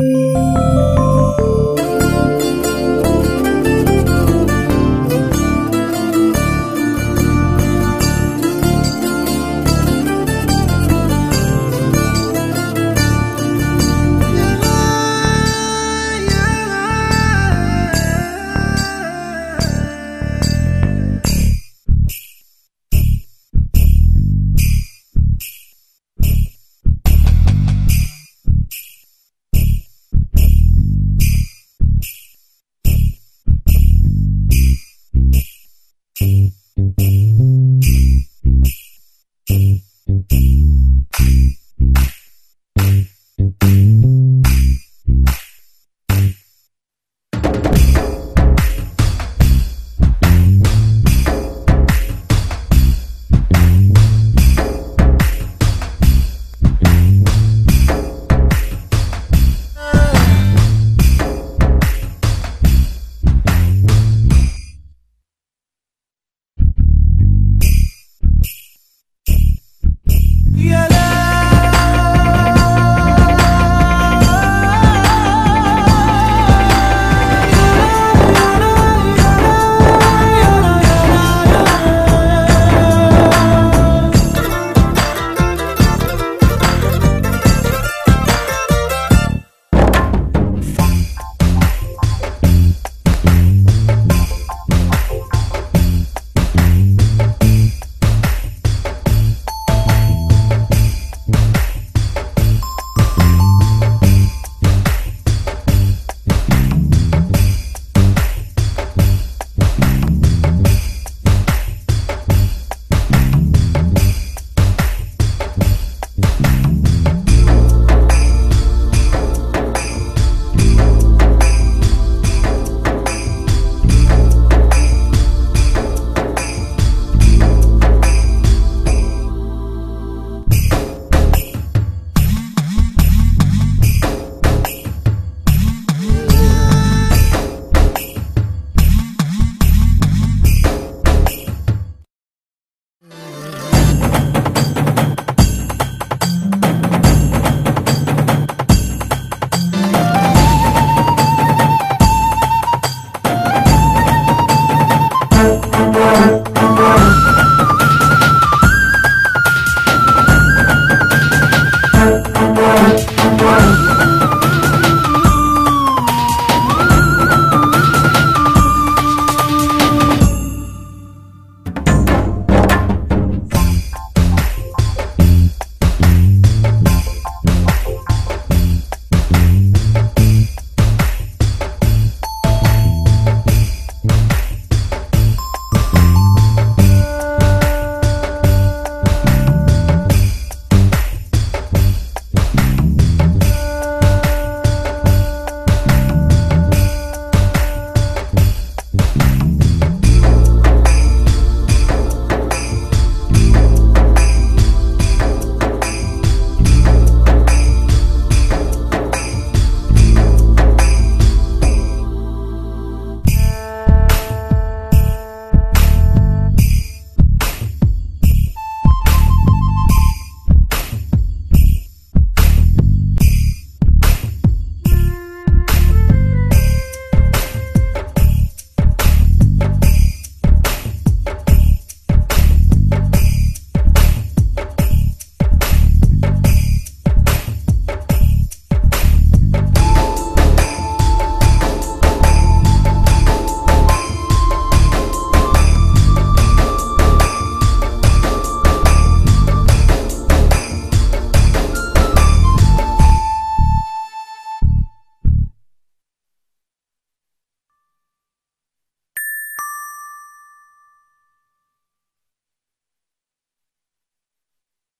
Música Yeah.